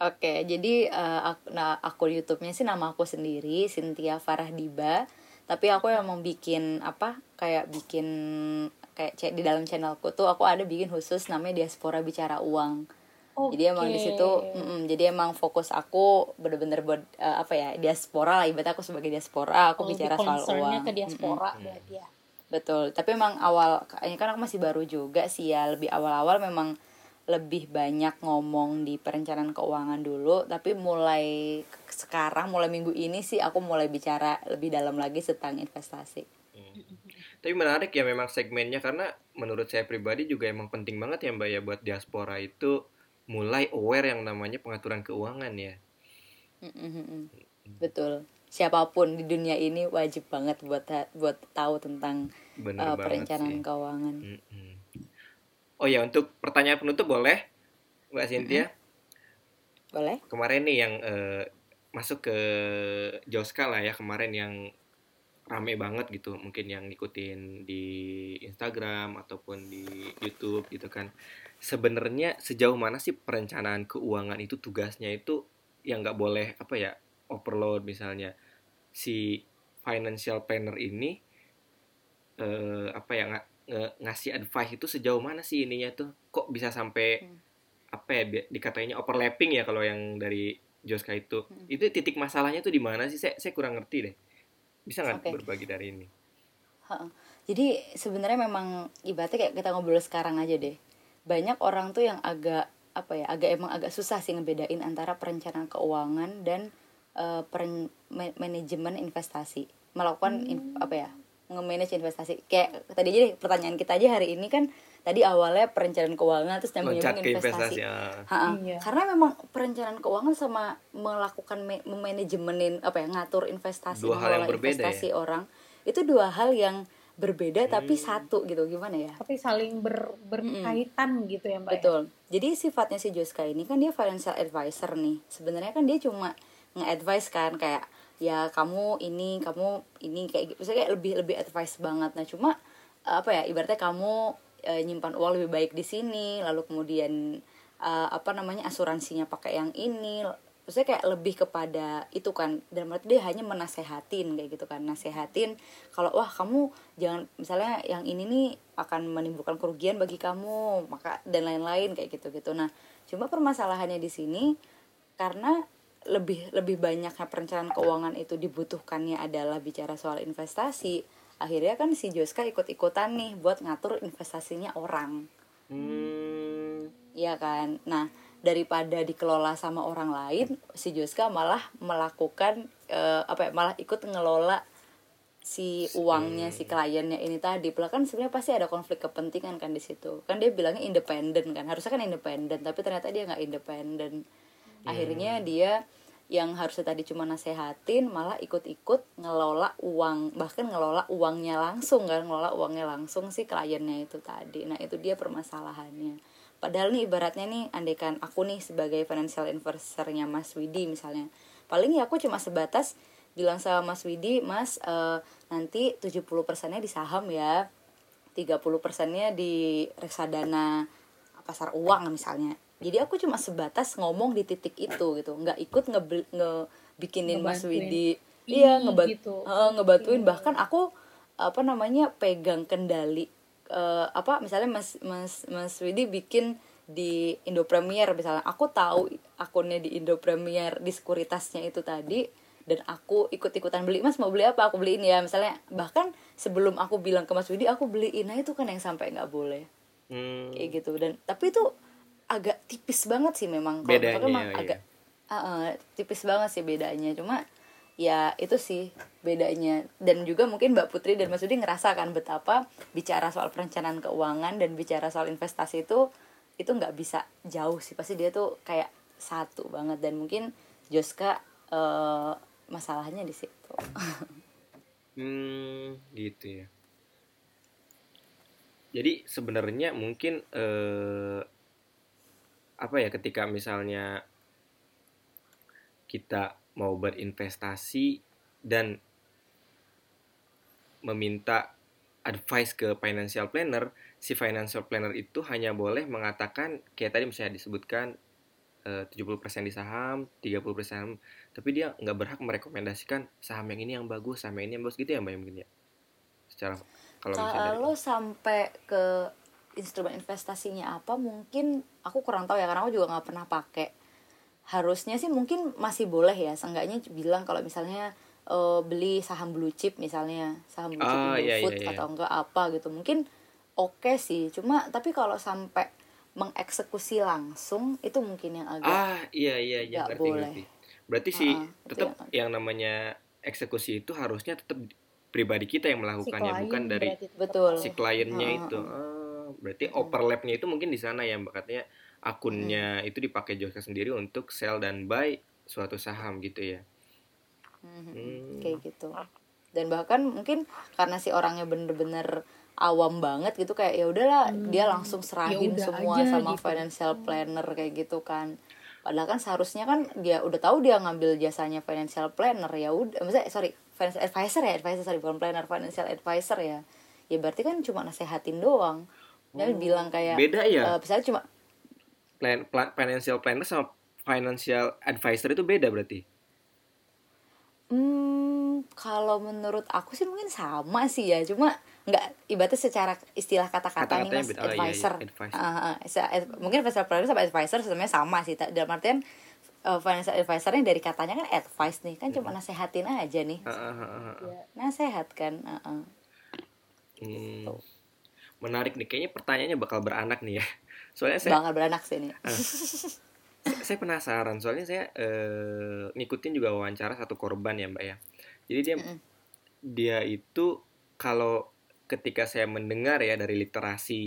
Oke, jadi uh, ak nah, akun YouTube-nya sih nama aku sendiri, Cynthia Farah Diba. Tapi aku yang mau bikin apa? Kayak bikin kayak cek di dalam channelku tuh aku ada bikin khusus namanya Diaspora Bicara Uang. Okay. Jadi emang di situ, mm -mm, jadi emang fokus aku bener-bener buat uh, apa ya diaspora lah. Ibaratnya aku sebagai diaspora, aku oh, bicara soal uang. ke diaspora mm -mm. berarti ya. Betul, tapi emang awal, kayaknya kan aku masih baru juga sih ya. Lebih awal-awal memang lebih banyak ngomong di perencanaan keuangan dulu tapi mulai sekarang mulai minggu ini sih aku mulai bicara lebih dalam lagi tentang investasi hmm. tapi menarik ya memang segmennya karena menurut saya pribadi juga emang penting banget ya mbak ya buat diaspora itu mulai aware yang namanya pengaturan keuangan ya hmm. betul siapa pun di dunia ini wajib banget buat buat tahu tentang uh, perencanaan sih. keuangan hmm Oh ya untuk pertanyaan penutup boleh Mbak Cynthia? Boleh. Kemarin nih yang uh, masuk ke Joska lah ya kemarin yang rame banget gitu mungkin yang ngikutin di Instagram ataupun di YouTube gitu kan sebenarnya sejauh mana sih perencanaan keuangan itu tugasnya itu yang nggak boleh apa ya overload misalnya si financial planner ini eh, apa ya ngasih advice itu sejauh mana sih ininya tuh kok bisa sampai hmm. apa ya dikatainya overlapping ya kalau yang dari Joska itu hmm. itu titik masalahnya tuh di mana sih saya saya kurang ngerti deh bisa nggak okay. berbagi dari ini ha jadi sebenarnya memang ibaratnya kayak kita ngobrol sekarang aja deh banyak orang tuh yang agak apa ya agak emang agak susah sih ngebedain antara perencanaan keuangan dan uh, manajemen investasi melakukan hmm. in, apa ya nge-manage investasi kayak tadi aja deh pertanyaan kita aja hari ini kan tadi awalnya perencanaan keuangan terus nyambung nyambung investasi, investasi ya. iya. karena memang perencanaan keuangan sama melakukan manajemenin apa ya ngatur investasi dua hal yang berbeda investasi ya? orang itu dua hal yang berbeda hmm. tapi satu gitu gimana ya tapi saling ber, berkaitan hmm. gitu ya mbak ya? betul ya? jadi sifatnya si Joska ini kan dia financial advisor nih sebenarnya kan dia cuma nge-advise kan kayak ya kamu ini kamu ini kayak gitu. Kayak lebih lebih advice banget. Nah cuma apa ya ibaratnya kamu e, nyimpan uang lebih baik di sini lalu kemudian e, apa namanya asuransinya pakai yang ini maksudnya kayak lebih kepada itu kan. Dan berarti dia hanya menasehatin kayak gitu kan. Nasehatin kalau wah kamu jangan misalnya yang ini nih akan menimbulkan kerugian bagi kamu maka dan lain-lain kayak gitu gitu nah cuma permasalahannya di sini karena lebih lebih banyaknya perencanaan keuangan itu dibutuhkannya adalah bicara soal investasi. Akhirnya kan si Joska ikut-ikutan nih buat ngatur investasinya orang. Hmm. ya kan? Nah daripada dikelola sama orang lain si Joska malah melakukan uh, apa ya malah ikut ngelola si uangnya si kliennya ini tadi. Pula kan sebenarnya pasti ada konflik kepentingan kan di situ. Kan dia bilangnya independen kan? Harusnya kan independen tapi ternyata dia nggak independen akhirnya hmm. dia yang harusnya tadi cuma nasehatin malah ikut-ikut ngelola uang bahkan ngelola uangnya langsung kan ngelola uangnya langsung sih kliennya itu tadi. Nah itu dia permasalahannya. Padahal nih ibaratnya nih andekan aku nih sebagai financial investornya Mas Widi misalnya. Paling ya aku cuma sebatas bilang sama Mas Widi Mas uh, nanti 70 persennya di saham ya. 30 persennya di reksadana pasar uang misalnya jadi aku cuma sebatas ngomong di titik itu gitu. Nggak ikut nge, nge bikinin Mas Widi iya ngebat gitu. uh, ngebantuin. Bahkan aku apa namanya pegang kendali uh, apa misalnya Mas Mas Mas Widi bikin di Indo Premier. Misalnya aku tahu akunnya di Indo Premier di sekuritasnya itu tadi dan aku ikut-ikutan beli. Mas mau beli apa? Aku beliin ya. Misalnya bahkan sebelum aku bilang ke Mas Widi aku beliin. Nah itu kan yang sampai nggak boleh. Hmm. kayak gitu. Dan tapi itu agak tipis banget sih memang kalau bedanya memang iya. agak uh, uh, tipis banget sih bedanya cuma ya itu sih bedanya dan juga mungkin Mbak Putri dan Mas Udi ngerasakan betapa bicara soal perencanaan keuangan dan bicara soal investasi itu itu nggak bisa jauh sih pasti dia tuh kayak satu banget dan mungkin Joska uh, masalahnya di situ. hmm gitu ya. Jadi sebenarnya mungkin uh, apa ya ketika misalnya kita mau berinvestasi dan meminta advice ke financial planner, si financial planner itu hanya boleh mengatakan kayak tadi misalnya disebutkan eh, 70% di saham 30% tapi dia nggak berhak merekomendasikan saham yang ini yang bagus saham yang ini yang bagus gitu ya mbak mungkin ya? Secara kalau misalnya kalau sampai ke instrumen investasinya apa mungkin aku kurang tahu ya karena aku juga nggak pernah pakai harusnya sih mungkin masih boleh ya seenggaknya bilang kalau misalnya eh, beli saham blue chip misalnya saham blue chip Ah, iya, Indofood iya, iya. atau enggak apa gitu mungkin oke sih cuma tapi kalau sampai mengeksekusi langsung itu mungkin yang agak ah iya iya iya ngerti boleh. ngerti berarti sih Ah, tetap yang- yang namanya eksekusi itu harusnya tetap pribadi kita yang Si melakukannya klien bukan dari Betul. si kliennya Ah, itu Ah, berarti overlapnya itu mungkin di sana ya mbak. Katanya akunnya itu dipakai Joska sendiri untuk sell dan buy suatu saham gitu ya. Mhm, Hmm. kayak gitu. Dan bahkan mungkin karena si orangnya bener-bener awam banget gitu kayak ya udahlah dia langsung serahin udah semua aja sama gitu. financial planner kayak gitu kan. Padahal kan seharusnya kan dia udah tahu dia ngambil jasanya financial planner ya udah maksudnya sorry financial advisor ya advisor sorry bukan planner financial advisor ya. Ya berarti kan cuma nasehatin doang dia bilang kayak beda ya misalnya cuma plan, pla- financial planner sama financial advisor itu beda berarti Hmm, kalau menurut aku sih mungkin sama sih ya, cuma nggak ibaratnya secara istilah kata-kata nih mas beda. Oh, iya, iya, advisor. advisor. Se- ad- mungkin financial planner sama advisor sebenarnya sama sih. Dalam artian uh, financial advisornya dari katanya kan advice nih, kan cuma nasehatin aja nih, ah, ah, ah, ah. Ya. nasehat kan. ah, ah. Hmm. Menarik nih. Kayaknya pertanyaannya bakal beranak nih ya. Soalnya saya Bakal beranak sih nih. saya penasaran. Soalnya saya eh, ngikutin juga wawancara satu korban ya mbak ya. Jadi dia Mm-mm. dia itu kalau ketika saya mendengar ya dari literasi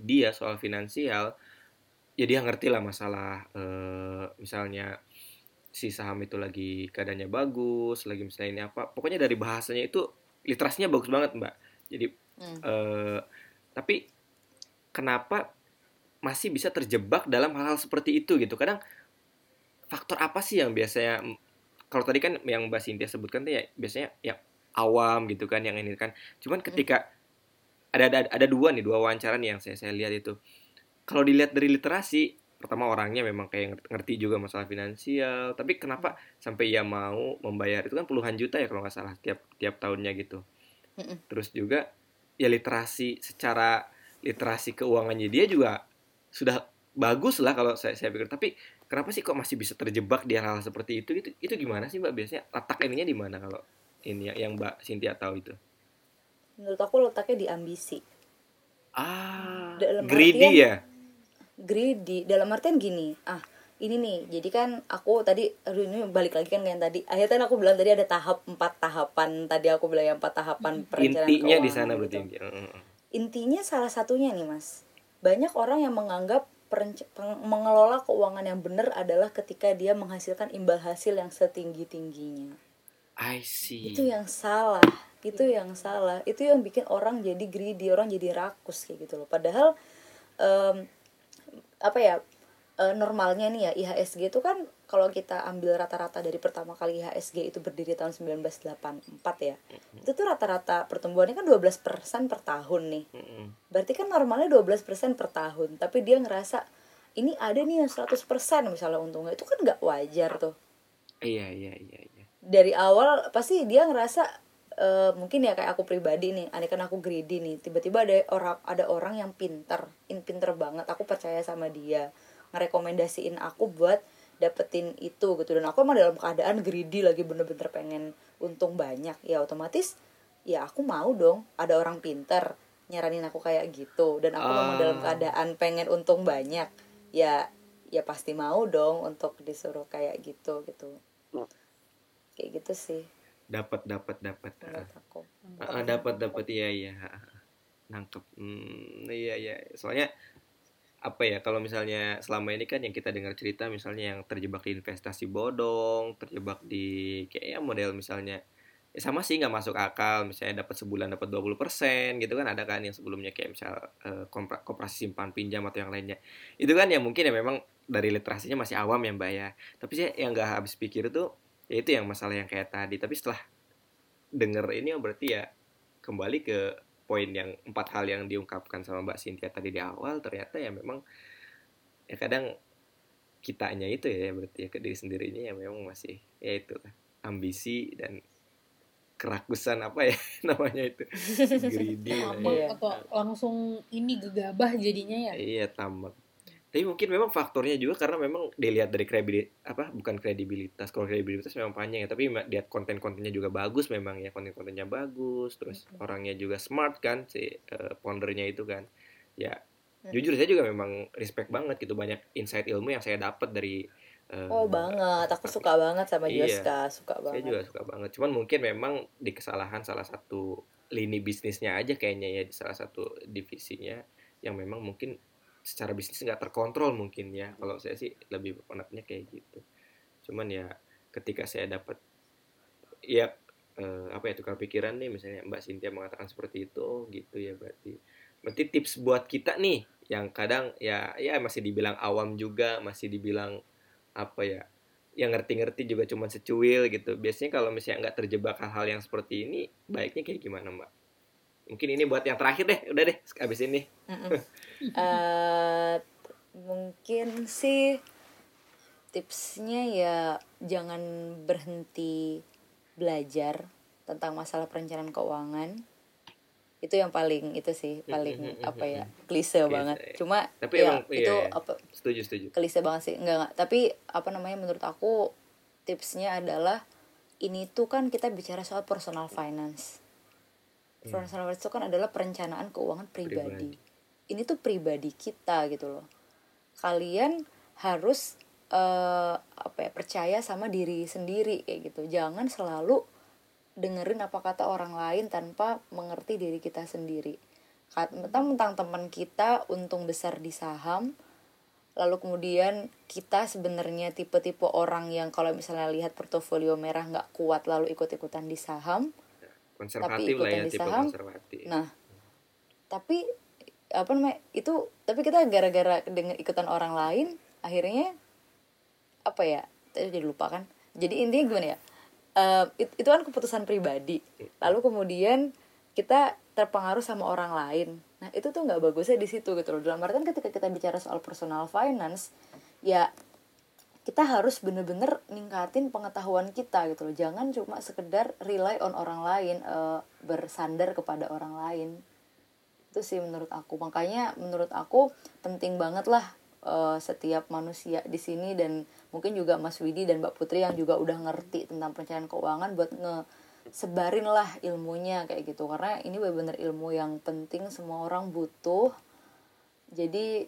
dia soal finansial ya dia ngerti lah masalah eh, misalnya si saham itu lagi keadaannya bagus lagi misalnya ini apa. Pokoknya dari bahasanya itu literasinya bagus banget mbak. Jadi Hmm. eh, tapi kenapa masih bisa terjebak dalam hal-hal seperti itu gitu? Kadang faktor apa sih yang biasanya kalau tadi kan yang Mbak Cynthia sebutkan tuh ya biasanya yang awam gitu kan yang ini kan. Cuman ketika ada ada ada dua nih dua wawancara nih yang saya saya lihat itu. Kalau dilihat dari literasi pertama orangnya memang kayak ngerti- juga masalah finansial tapi kenapa sampai ia mau membayar? Itu kan puluhan juta ya kalau nggak salah tiap tiap tahunnya gitu. Terus juga ya literasi secara literasi keuangannya dia juga sudah bagus lah kalau saya saya pikir. Tapi kenapa sih kok masih bisa terjebak di hal-hal seperti itu? Itu itu gimana sih mbak? Biasanya letak ininya di mana kalau ini yang, yang mbak Cynthia tahu itu? Menurut aku letaknya di ambisi. ah Dalam greedy artian- ya? Greedy. Dalam artian gini ah ini nih jadi kan aku tadi aduh ini balik lagi kan kayak yang tadi. Akhirnya kan aku bilang tadi ada tahap empat tahapan. Tadi aku bilang yang empat tahapan perencanaan intinya di sana gitu. berarti inti- Heeh. intinya salah satunya nih mas. Banyak orang yang menganggap mengelola keuangan yang benar adalah ketika dia menghasilkan imbal hasil yang setinggi tingginya I see. Itu yang salah. Itu yang salah. Itu yang bikin orang jadi greedy orang jadi rakus kayak gitu loh. Padahal em, apa ya eh, normalnya nih ya IHSG itu kan kalau kita ambil rata-rata dari pertama kali IHSG itu berdiri tahun 1984 ya itu tuh rata-rata pertumbuhannya kan 12% per tahun nih. Mm-mm. berarti kan normalnya 12% per tahun tapi dia ngerasa ini ada nih yang 100% misalnya untungnya itu kan nggak wajar tuh. Iya iya iya iya. Dari awal pasti dia ngerasa eh, mungkin ya kayak aku pribadi nih aneh kan aku greedy nih tiba-tiba ada orang ada orang yang pinter in pinter banget aku percaya sama dia ngerekomendasiin aku buat dapetin itu gitu. Dan aku emang dalam keadaan greedy lagi bener-bener pengen untung banyak. Ya otomatis ya aku mau dong. Ada orang pinter nyaranin aku kayak gitu. Dan aku memang Ah. dalam keadaan pengen untung banyak. Ya ya pasti mau dong untuk disuruh kayak gitu gitu. Kayak gitu sih. Dapat dapat dapat aku. Ah, dapat dapat iya iya. Nangkep. Hmm, iya iya. Soalnya apa ya kalau misalnya selama ini kan yang kita dengar cerita misalnya yang terjebak di investasi bodong terjebak di kayak ya model misalnya ya sama sih nggak masuk akal misalnya dapat sebulan dapat 20% gitu kan ada kan yang sebelumnya kayak misal kompra- koperasi simpan pinjam atau yang lainnya. Itu kan ya mungkin ya memang dari literasinya masih awam ya mbak ya. Tapi saya yang nggak habis pikir tuh ya itu yang masalah yang kayak tadi. Tapi setelah denger ini oh berarti ya kembali ke poin yang empat hal yang diungkapkan sama Mbak Cynthia tadi di awal ternyata ya memang ya kadang kitanya itu ya berarti ya ke diri sendirinya ya memang masih ya itu ambisi dan kerakusan apa ya namanya itu greedy ya. Atau langsung ini gegabah jadinya ya iya tamak tapi mungkin memang faktornya juga karena memang dilihat dari kredibilitas apa bukan kredibilitas kalau kredibilitas memang panjang ya tapi lihat konten-kontennya juga bagus memang ya konten-kontennya bagus terus Betul. orangnya juga smart kan si eh, foundernya itu kan ya Hmm. jujur saya juga memang respect banget gitu banyak insight ilmu yang saya dapat dari eh, Oh banget, aku suka banget sama Iya. Joska, suka saya banget. juga suka banget cuman mungkin memang di kesalahan salah satu lini bisnisnya aja kayaknya ya di salah satu divisinya yang memang mungkin secara bisnis nggak terkontrol mungkin ya. Kalau saya sih lebih penatnya kayak gitu. Cuman ya ketika saya dapat ya eh, apa ya tukar pikiran nih misalnya Mbak Cynthia mengatakan seperti itu oh, gitu ya berarti. Berarti tips buat kita nih yang kadang ya ya masih dibilang awam juga masih dibilang apa ya yang ngerti-ngerti juga cuma secuil gitu. Biasanya kalau misalnya nggak terjebak hal-hal yang seperti ini baiknya kayak gimana mbak? Mungkin ini buat yang terakhir deh udah deh abis ini. Mm-mm. Eh, mungkin sih tipsnya ya jangan berhenti belajar tentang masalah perencanaan keuangan. Itu yang paling itu sih paling apa ya klise banget. Cuma Tapi ya emang, iya, itu iya. apa setuju setuju. klise banget sih. Enggak, enggak. Tapi apa namanya menurut aku tipsnya adalah ini tuh kan kita bicara soal personal finance. Personal finance itu kan adalah perencanaan keuangan pribadi. Ini tuh pribadi kita gitu loh. Kalian harus eh, apa ya percaya sama diri sendiri kayak gitu. Jangan selalu dengerin apa kata orang lain tanpa mengerti diri kita sendiri. Mentang-mentang teman kita untung besar di saham lalu kemudian kita sebenarnya tipe-tipe orang yang kalau misalnya lihat portofolio merah nggak kuat lalu ikut-ikutan di saham konservatif Tapi lah ya ikutan di tipe saham, konservatif. nah tapi apa namanya itu tapi kita gara-gara dengan ikutan orang lain akhirnya apa ya tadi jadi lupa kan. Jadi intinya gimana ya Eh, it- itu kan keputusan pribadi. Lalu kemudian kita terpengaruh sama orang lain. Nah itu tuh nggak bagusnya di situ gitu loh. Dalam artian ketika kita bicara soal personal finance ya kita harus bener-bener ningkatin pengetahuan kita gitu loh. Jangan cuma sekedar rely on orang lain eh, bersandar kepada orang lain itu sih menurut aku. Makanya menurut aku penting banget lah eh, setiap manusia di sini dan mungkin juga Mas Widi dan Mbak Putri yang juga udah ngerti tentang perencanaan keuangan buat nge sebarin lah ilmunya kayak gitu. Karena ini benar-benar ilmu yang penting semua orang butuh. Jadi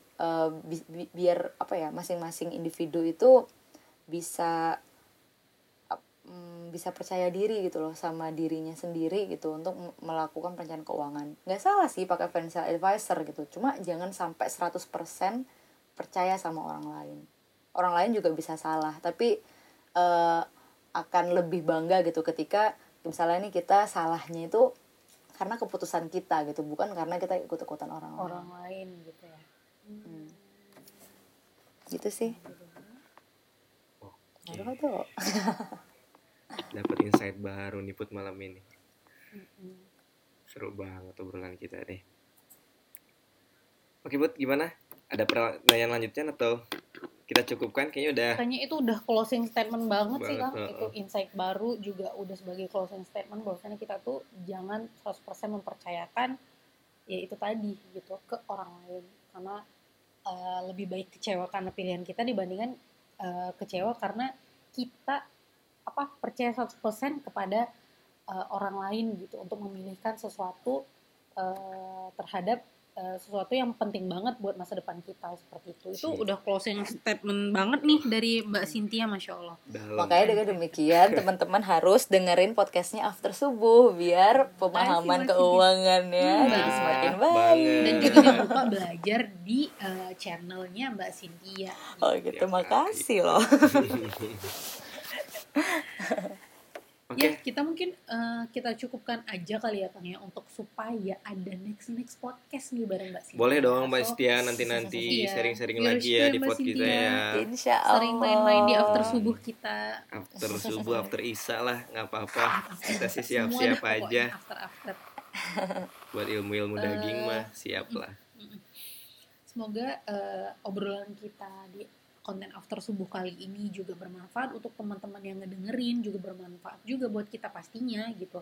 bi- bi- biar apa ya masing-masing individu itu bisa mm, bisa percaya diri gitu loh sama dirinya sendiri gitu untuk melakukan perencanaan keuangan. Nggak salah sih pakai financial advisor gitu cuma jangan sampai 100% percaya sama orang lain. Orang lain juga bisa salah tapi eh, akan lebih bangga gitu ketika misalnya ini kita salahnya itu karena keputusan kita gitu bukan karena kita ikut-ikutan orang lain. Orang lain gitu ya. Gitu sih. Oke. Tuh? dapat insight baru nih put malam ini. Seru banget obrolan kita deh oke put gimana? Ada pertanyaan lanjutnya atau kita cukupkan? Kayaknya udah Kayaknya itu udah closing statement banget, sih Banget, Kang. heeh. Itu insight baru juga udah sebagai closing statement bahwasanya kita tuh jangan 100% mempercayakan ya itu tadi gitu ke orang lain. Karena eh, lebih baik kecewa karena pilihan kita dibandingkan eh, kecewa karena kita apa percaya 100% kepada eh, orang lain gitu untuk memilihkan sesuatu eh, terhadap eh, sesuatu yang penting banget buat masa depan kita seperti itu. Itu udah closing statement banget nih dari Mbak Cynthia, masya Allah. dalam Makanya dengan demikian teman-teman harus dengerin podcastnya after subuh biar pemahaman keuangannya Hmm, jadi semakin banget. baik. Dan juga jangan lupa belajar di eh, channelnya Mbak Cynthia. Oh gitu, Tiap makasih loh. oke Ya, kita mungkin eh, kita cukupkan aja kali ya Kang ya untuk supaya ada next next podcast nih bareng Mbak Cynthia. boleh dong mbak So, Setia nanti nanti Iya. sharing-sharing lagi ya di Mbak pod kita ya Insya Allah. sering main-main di after subuh kita. after subuh after isa lah nggak apa-apa kita sih siap-siap aja After after. buat ilmu-ilmu Eh, daging mah siap lah Semoga eh, obrolan kita di konten after subuh kali ini juga bermanfaat untuk teman-teman yang ngedengerin juga bermanfaat juga buat kita pastinya gitu.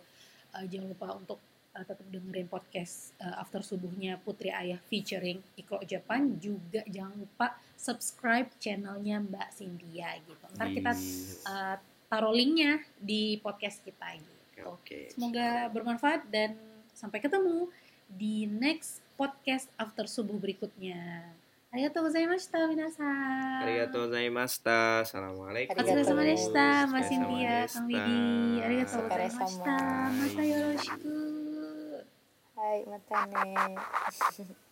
Uh, jangan lupa untuk uh, tetap dengerin podcast uh, after subuhnya Putri Ayah featuring Iko Japan. Juga jangan lupa subscribe channelnya Mbak Cynthia gitu. Ntar kita uh, taruh linknya di podcast kita gitu. Oke. semoga bermanfaat dan sampai ketemu di next podcast after subuh berikutnya. ありがとうございました、皆さん。ありがとうございました。サラマアレイお疲れ様でした。マシンディア、カンビリー。ありがとうございました。またよろしく。はい、またね。